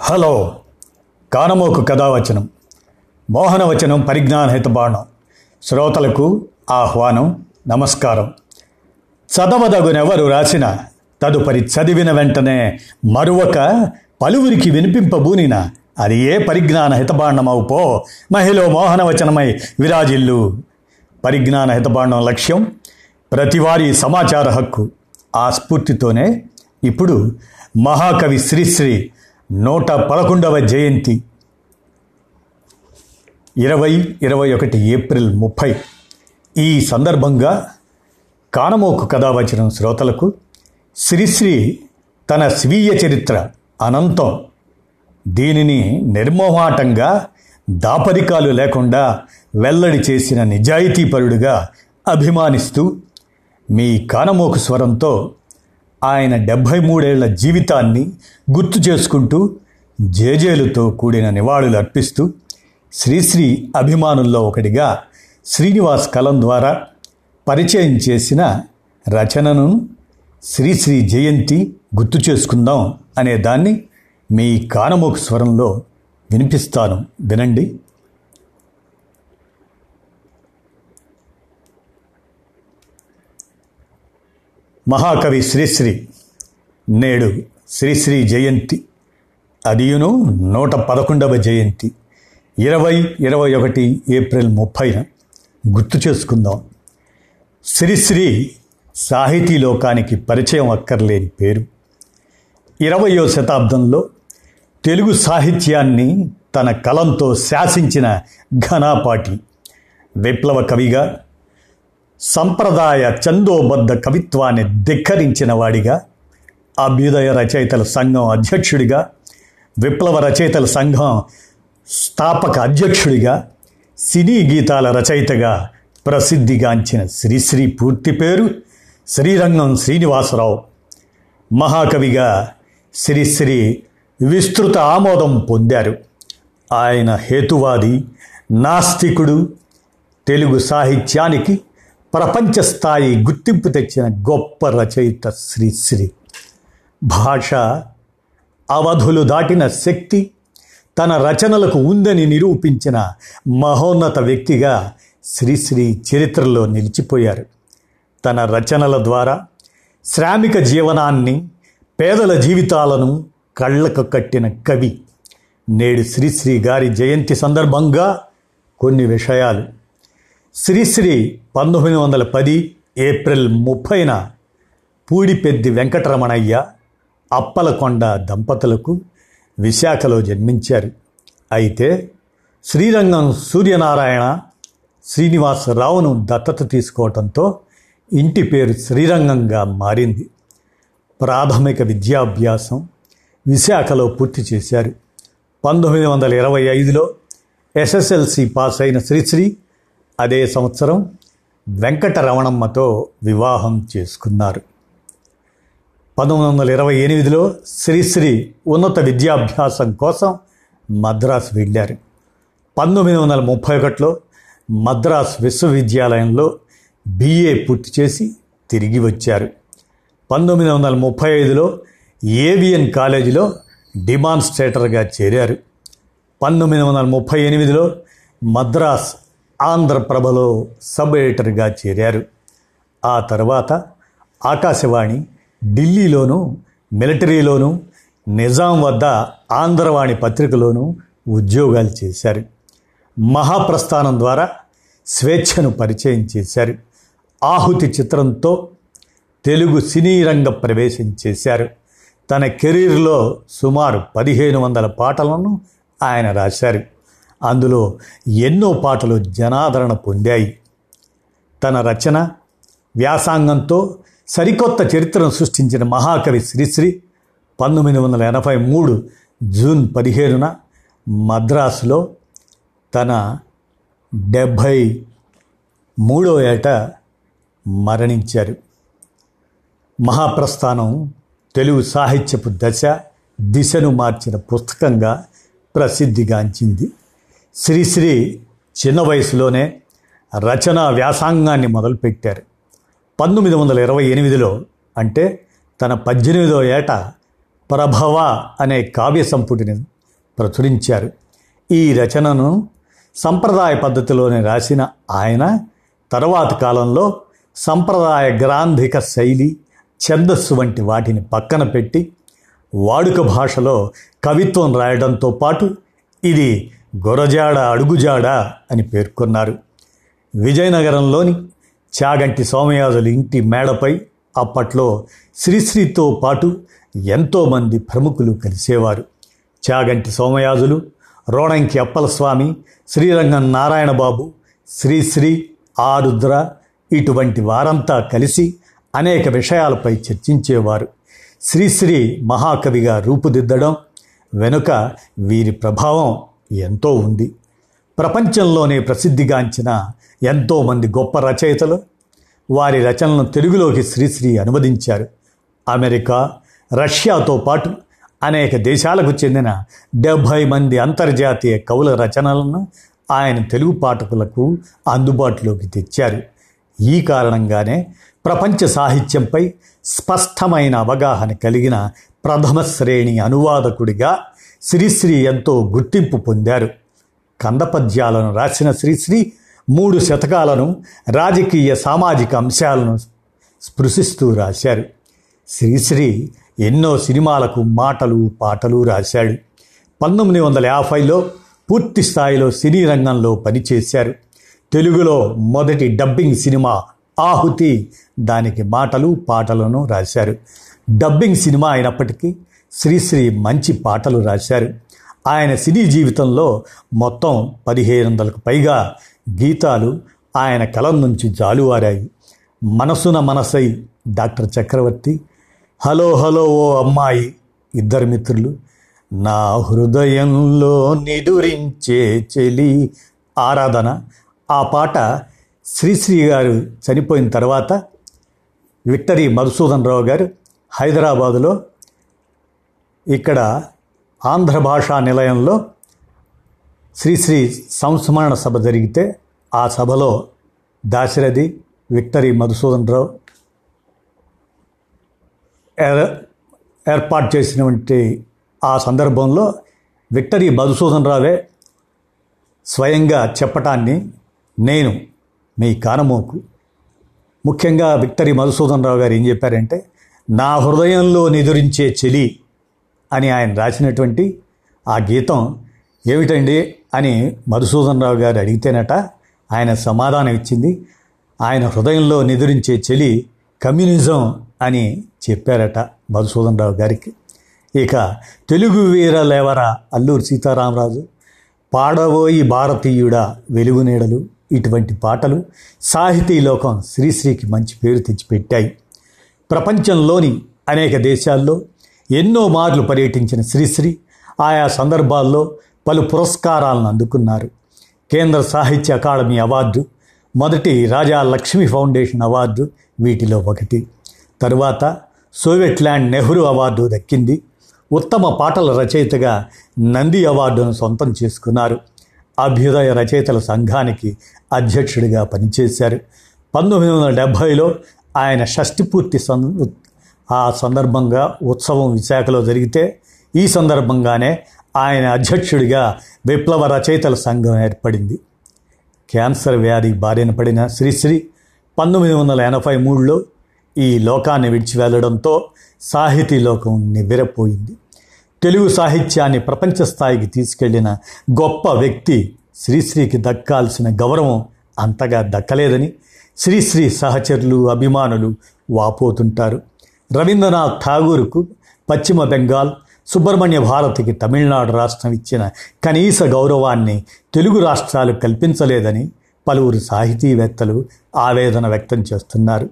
Hello. కానమోకు కథావచనం. మోహనవచనం పరిజ్ఞాన హితబాణం శ్రోతలకు ఆహ్వానం నమస్కారం. చదవదగునెవరు రాసిన తదుపరి చదివిన వెంటనే మరొక పలువురికి వినిపింపబూనిన అది ఏ పరిజ్ఞాన హితబాండమవు పో. మహిళ మోహనవచనమై విరాజిల్లు. పరిజ్ఞాన హితబాండం లక్ష్యం ప్రతివారీ సమాచార హక్కు. ఆ స్ఫూర్తితోనే ఇప్పుడు మహాకవి శ్రీశ్రీ నూట పదకొండవ జయంతి. ఇరవై ఇరవై ఒకటి ఏప్రిల్ ముప్పై. ఈ సందర్భంగా కానమోకు కథావచనం శ్రోతలకు శ్రీశ్రీ తన స్వీయ చరిత్ర అనంతం. దీనిని నిర్మోహాటంగా దాపరికాలు లేకుండా వెల్లడి చేసిన నిజాయితీపరుడుగా అభిమానిస్తూ మీ కానమోకు స్వరంతో ఆయన డెబ్భై మూడేళ్ళ జీవితాన్ని గుర్తు చేసుకుంటూ జేజేలుతో కూడిన నివాళులు అర్పిస్తూ శ్రీశ్రీ అభిమానుల్లో ఒకటిగా శ్రీనివాస్ కలం ద్వారా పరిచయం చేసిన రచనను శ్రీశ్రీ జయంతి గుర్తు చేసుకుందాం అనే దాన్ని మీ కానమోకు స్వరంలో వినిపిస్తాను. వినండి. మహాకవి శ్రీశ్రీ నేడు శ్రీశ్రీ జయంతి అదియును నూట పదకొండవ జయంతి ఇరవై ఇరవై ఒకటి ఏప్రిల్ ముప్పైన గుర్తు చేసుకుందాం. శ్రీశ్రీ సాహితీ లోకానికి పరిచయం అక్కర్లేని పేరు. ఇరవయో శతాబ్దంలో తెలుగు సాహిత్యాన్ని తన కలంతో శాసించిన ఘనాపాటి విప్లవ కవిగా సంప్రదాయ చందోబద్ధ కవిత్వాన్ని ధిక్కరించిన వాడిగా అభ్యుదయ రచయితల సంఘం అధ్యక్షుడిగా విప్లవ రచయితల సంఘం స్థాపక అధ్యక్షుడిగా సినీ గీతాల రచయితగా ప్రసిద్ధిగాంచిన శ్రీశ్రీ పూర్తి పేరు శ్రీరంగం శ్రీనివాసరావు. మహాకవిగా శ్రీశ్రీ విస్తృత ఆమోదం పొందారు. ఆయన హేతువాది నాస్తికుడు తెలుగు సాహిత్యానికి ప్రపంచ స్థాయి గుర్తింపు తెచ్చిన గొప్ప రచయిత శ్రీశ్రీ భాష అవధులు దాటిన శక్తి తన రచనలకు ఉందని నిరూపించిన మహోన్నత వ్యక్తిగా శ్రీశ్రీ చరిత్రలో నిలిచిపోయారు. తన రచనల ద్వారా శ్రామిక జీవనాన్ని పేదల జీవితాలను కళ్ళకు కట్టిన కవి నేడు శ్రీశ్రీ గారి జయంతి సందర్భంగా కొన్ని విషయాలు శ్రీశ్రీ పంతొమ్మిది వందల పది ఏప్రిల్ ముప్పైన పూడిపెద్ది వెంకటరమణయ్య అప్పలకొండ దంపతులకు విశాఖలో జన్మించారు. అయితే శ్రీరంగం సూర్యనారాయణ శ్రీనివాసరావును దత్తత తీసుకోవడంతో ఇంటి పేరు శ్రీరంగంగా మారింది. ప్రాథమిక విద్యాభ్యాసం విశాఖలో పూర్తి చేశారు. పంతొమ్మిది వందల ఇరవై ఐదులో ఎస్ఎస్ఎల్సి పాస్ అయిన శ్రీశ్రీ అదే సంవత్సరం వెంకటరమణమ్మతో వివాహం చేసుకున్నారు. పంతొమ్మిది వందల ఇరవై ఎనిమిదిలో శ్రీశ్రీ ఉన్నత విద్యాభ్యాసం కోసం మద్రాసు వెళ్ళారు. పంతొమ్మిది వందల ముప్పై ఒకటిలో మద్రాస్ విశ్వవిద్యాలయంలో బిఏ పూర్తి చేసి తిరిగి వచ్చారు. పంతొమ్మిది వందల ముప్పై ఐదులో ఏవిఎన్ కాలేజీలో డిమాన్స్ట్రేటర్గా చేరారు. పంతొమ్మిది వందల ముప్పై ఎనిమిదిలో మద్రాస్ ఆంధ్రప్రభలో సబ్ ఎడిటర్గా చేరారు. ఆ తర్వాత ఆకాశవాణి ఢిల్లీలోనూ మిలిటరీలోనూ నిజాం వద్ద ఆంధ్రవాణి పత్రికలోనూ ఉద్యోగాలు చేశారు. మహాప్రస్థానం ద్వారా స్వేచ్ఛను పరిచయం చేశారు. ఆహుతి చిత్రంతో తెలుగు సినీ రంగ ప్రవేశం చేశారు. తన కెరీర్లో సుమారు పదిహేను వందల పాటలను ఆయన రాశారు. అందులో ఎన్నో పాటలు జనాదరణ పొందాయి. తన రచన వ్యాసాంగంతో సరికొత్త చరిత్రను సృష్టించిన మహాకవి శ్రీశ్రీ పంతొమ్మిది వందల ఎనభై మూడు జూన్ పదిహేనున మద్రాసులో తన డెబ్భై మూడో ఏట మరణించారు. మహాప్రస్థానం తెలుగు సాహిత్యపు దశ దిశను మార్చిన పుస్తకంగా ప్రసిద్ధిగాంచింది. శ్రీశ్రీ చిన్న వయసులోనే రచనా వ్యాసాంగాన్ని మొదలుపెట్టారు. పంతొమ్మిది వందల ఇరవై ఎనిమిదిలో అంటే తన పద్దెనిమిదో ఏట ప్రభవ అనే కావ్య సంపుటిని ప్రచురించారు. ఈ రచనను సంప్రదాయ పద్ధతిలోనే రాసిన ఆయన తర్వాత కాలంలో సంప్రదాయ గ్రాంధిక శైలి ఛందస్సు వంటి వాటిని పక్కన పెట్టి వాడుక భాషలో కవిత్వం రాయడంతో పాటు ఇది గొరజాడ అడుగుజాడ అని పేర్కొన్నారు. విజయనగరంలోని చాగంటి సోమయాజుల ఇంటి మేడపై అప్పట్లో శ్రీశ్రీతో పాటు ఎంతోమంది ప్రముఖులు కలిసేవారు. చాగంటి సోమయాజులు రోణంకి అప్పలస్వామి శ్రీరంగం నారాయణబాబు శ్రీశ్రీ ఆరుద్ర ఇటువంటి వారంతా కలిసి అనేక విషయాలపై చర్చించేవారు. శ్రీశ్రీ మహాకవిగా రూపుదిద్దడం వెనుక వీరి ప్రభావం ఎంతో ఉంది. ప్రపంచంలోనే ప్రసిద్ధిగాంచిన ఎంతోమంది గొప్ప రచయితలు. వారి రచనలను తెలుగులోకి శ్రీశ్రీ అనువదించారు. అమెరికా రష్యాతో పాటు అనేక దేశాలకు చెందిన డెబ్భై మంది అంతర్జాతీయ కవుల రచనలను ఆయన తెలుగు పాఠకులకు అందుబాటులోకి తెచ్చారు. ఈ కారణంగానే ప్రపంచ సాహిత్యంపై స్పష్టమైన అవగాహన కలిగిన ప్రథమ శ్రేణి అనువాదకుడిగా శ్రీశ్రీ ఎంతో గుర్తింపు పొందారు. కందపద్యాలను రాసిన శ్రీశ్రీ మూడు శతకాలను రాజకీయ సామాజిక అంశాలను స్పృశిస్తూ రాశారు. శ్రీశ్రీ ఎన్నో సినిమాలకు మాటలు పాటలు రాశాడు. పంతొమ్మిది వందల యాభైలో పూర్తి స్థాయిలో సినీ రంగంలో పనిచేశారు. తెలుగులో మొదటి డబ్బింగ్ సినిమా ఆహుతి దానికి మాటలు పాటలను రాశారు. డబ్బింగ్ సినిమా అయినప్పటికీ శ్రీశ్రీ మంచి పాటలు రాశారు. ఆయన సినీ జీవితంలో మొత్తం పదిహేను వందలకు పైగా గీతాలు ఆయన కలం నుంచి జాలువారాయి. మనసున మనసై డాక్టర్ చక్రవర్తి హలో హలో ఓ అమ్మాయి ఇద్దరు మిత్రులు నా హృదయంలో నిదురించే చెలి ఆరాధన. ఆ పాట శ్రీశ్రీ గారు చనిపోయిన తర్వాత విక్టరీ మధుసూదన్ రావు గారు హైదరాబాదులో ఇక్కడ ఆంధ్ర భాషా నిలయంలో శ్రీశ్రీ సంస్మరణ సభ జరిగితే ఆ సభలో దాశరథి విక్టరీ మధుసూదన్ రావు ఏర్పాటు చేసినటువంటి ఆ సందర్భంలో విక్టరీ మధుసూదన్ రావే స్వయంగా చెప్పటాన్ని నేను మీ కానమోకు. ముఖ్యంగా విక్టరీ మధుసూదన్ రావు గారు ఏం చెప్పారంటే నా హృదయంలో నిదురించే చెలి అని ఆయన రాసినటువంటి ఆ గీతం ఏమిటండి అని మధుసూదన్ రావు గారు అడిగితేనట ఆయన సమాధానం ఇచ్చింది. ఆయన హృదయంలో నిదురించే చెలి కమ్యూనిజం అని చెప్పారట మధుసూదన్ రావు గారికి. ఇక తెలుగు వీర లేవరా అల్లూరు సీతారామరాజు. పాడబోయి భారతీయుడ వెలుగు నీడలు ఇటువంటి పాటలు సాహితీ లోకం శ్రీశ్రీకి మంచి పేరు తెచ్చిపెట్టాయి. ప్రపంచంలోని అనేక దేశాల్లో ఎన్నో మార్లు పర్యటించిన శ్రీశ్రీ ఆయా సందర్భాల్లో పలు పురస్కారాలను అందుకున్నారు. కేంద్ర సాహిత్య అకాడమీ అవార్డు మొదటి రాజా లక్ష్మీ ఫౌండేషన్ అవార్డు వీటిలో ఒకటి. తరువాత సోవియట్ ల్యాండ్ నెహ్రూ అవార్డు దక్కింది. ఉత్తమ పాటల రచయితగా నంది అవార్డును సొంతం చేసుకున్నారు. అభ్యుదయ రచయితల సంఘానికి అధ్యక్షుడిగా పనిచేశారు. పంతొమ్మిది వందల డెబ్భైలో ఆయన షష్టిపూర్తి సం ఆ సందర్భంగా ఉత్సవం విశాఖలో జరిగితే ఈ సందర్భంగానే ఆయన అధ్యక్షుడిగా విప్లవ రచయితల సంఘం ఏర్పడింది. క్యాన్సర్ వ్యాధి బారిన పడిన శ్రీశ్రీ పంతొమ్మిది వందల ఎనభై మూడులో ఈ లోకాన్ని విడిచి వెళ్ళడంతో సాహితీ లోకం నివ్వెరపోయింది. తెలుగు సాహిత్యాన్ని ప్రపంచ స్థాయికి తీసుకెళ్ళిన గొప్ప వ్యక్తి శ్రీశ్రీకి దక్కాల్సిన గౌరవం అంతగా దక్కలేదని శ్రీశ్రీ సహచరులు అభిమానులు వాపోతుంటారు. రవీంద్రనాథ్ ఠాగూర్కు పశ్చిమ బెంగాల్ సుబ్రహ్మణ్య భారతికి తమిళనాడు రాష్ట్రం ఇచ్చిన కనీస గౌరవాన్ని తెలుగు రాష్ట్రాలు కల్పించలేదని పలువురు సాహితీవేత్తలు ఆవేదన వ్యక్తం చేస్తున్నారు.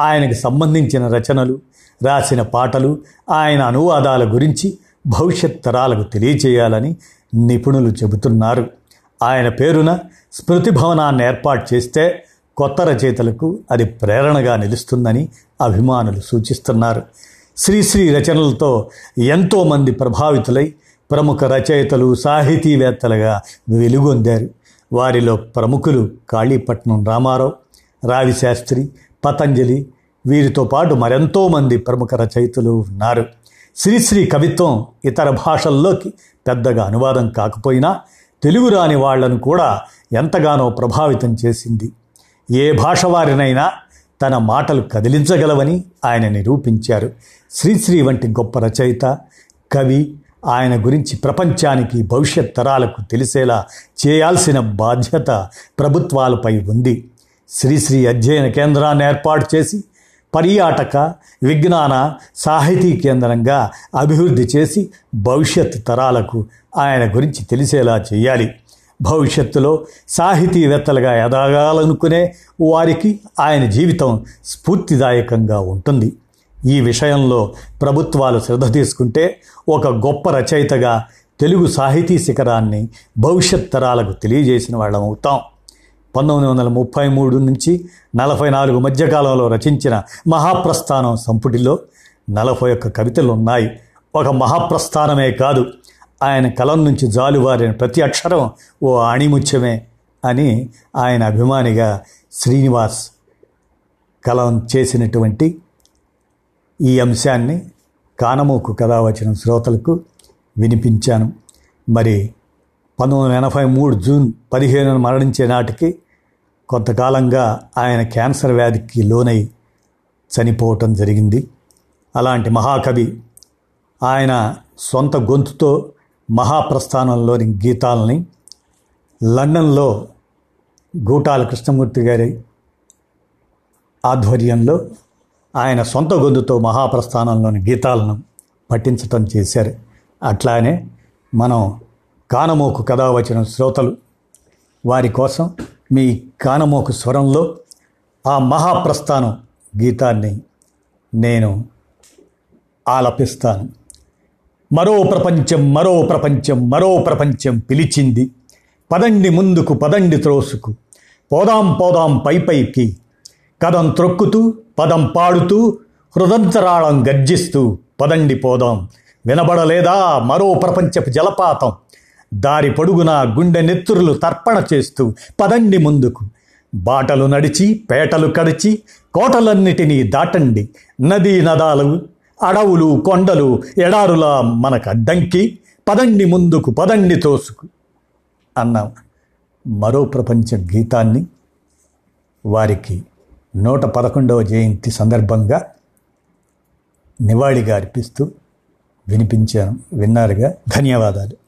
ఆయనకు సంబంధించిన రచనలు రాసిన పాటలు ఆయన అనువాదాల గురించి భవిష్యత్ తరాలకు తెలియచేయాలని నిపుణులు చెబుతున్నారు. ఆయన పేరున స్మృతి భవనాన్ని ఏర్పాటు చేస్తే కొత్త రచయితలకు అది ప్రేరణగా నిలుస్తుందని అభిమానులు సూచిస్తున్నారు. శ్రీశ్రీ రచనలతో ఎంతోమంది ప్రభావితులై ప్రముఖ రచయితలు సాహితీవేత్తలుగా వెలుగొందారు. వారిలో ప్రముఖులు కాళీపట్నం రామారావు రావిశాస్త్రి పతంజలి వీరితో పాటు మరెంతో మంది ప్రముఖ రచయితలు ఉన్నారు. శ్రీశ్రీ కవిత్వం ఇతర భాషల్లోకి పెద్దగా అనువాదం కాకపోయినా తెలుగు రాని వాళ్ళను కూడా ఎంతగానో ప్రభావితం చేసింది. ఏ భాష వారినైనా తన మాటలు కదిలించగలవని ఆయన నిరూపించారు. శ్రీశ్రీ వంటి గొప్ప రచయిత కవి ఆయన గురించి ప్రపంచానికి భవిష్యత్ తరాలకు తెలిసేలా చేయాల్సిన బాధ్యత ప్రభుత్వాలపై ఉంది. శ్రీశ్రీ అధ్యయన కేంద్రాన్ని ఏర్పాటు చేసి పర్యాటక విజ్ఞాన సాహితీ కేంద్రంగా అభివృద్ధి చేసి భవిష్యత్ తరాలకు ఆయన గురించి తెలిసేలా చేయాలి. భవిష్యత్తులో సాహితీవేత్తలుగా ఎదగాలనుకునే వారికి ఆయన జీవితం స్ఫూర్తిదాయకంగా ఉంటుంది. ఈ విషయంలో ప్రభుత్వాలు శ్రద్ధ తీసుకుంటే ఒక గొప్ప రచయితగా తెలుగు సాహితీ శిఖరాన్ని భవిష్యత్ తరాలకు తెలియజేసిన వాళ్ళం అవుతాం. పంతొమ్మిది వందల ముప్పై మూడు నుంచి నలభై నాలుగు మధ్యకాలంలో రచించిన మహాప్రస్థానం సంపుటిలో నలభై ఒక్క కవితలు ఉన్నాయి ఒక మహాప్రస్థానమే కాదు ఆయన కలం నుంచి జాలువారిన ప్రతి అక్షరం ఓ ఆణిముత్యమే అని ఆయన అభిమానిగా శ్రీనివాస్ కలం చేసినటువంటి ఈ అంశాన్ని కానమూకు కథ వచ్చిన శ్రోతలకు వినిపించాను. మరి పంతొమ్మిది వందల ఎనభై మూడు జూన్ పదిహేను మరణించే నాటికి కొంతకాలంగా ఆయన క్యాన్సర్ వ్యాధికి లోనై చనిపోవటం జరిగింది. అలాంటి మహాకవి ఆయన సొంత గొంతుతో మహాప్రస్థానంలోని గీతాలని లండన్లో గూటాల కృష్ణమూర్తి గారి ఆధ్వర్యంలో ఆయన సొంత గొంతుతో మహాప్రస్థానంలోని గీతాలను పఠించటం చేశారు. అట్లానే మనం కానమోకు కథ వచ్చిన శ్రోతలు వారి కోసం మీ కానమోకు స్వరంలో ఆ మహాప్రస్థానం గీతాన్ని నేను ఆలపిస్తాను. మరో ప్రపంచం మరో ప్రపంచం మరో ప్రపంచం పిలిచింది. పదండి ముందుకు పదండి త్రోసుకు. పోదాం పోదాం పై పైకి. కదం త్రొక్కుతూ పదం పాడుతూ హృదంతరాళం గర్జిస్తూ పదండి పోదాం. వినబడలేదా మరో ప్రపంచపు జలపాతం? దారి పొడుగున గుండె నెత్తురులు తర్పణ చేస్తూ పదండి ముందుకు. బాటలు నడిచి పేటలు కడిచి కోటలన్నిటినీ దాటండి. నదీ నదాలు అడవులు కొండలు ఎడారుల మనకు అడ్డంకి. పదండి ముందుకు పదండి తోసుకు అన్న. మరో ప్రపంచ గీతాన్ని వారికి నూట పదకొండవ జయంతి సందర్భంగా నివాళిగా అర్పిస్తూ వినిపించాను. విన్నారుగా? ధన్యవాదాలు.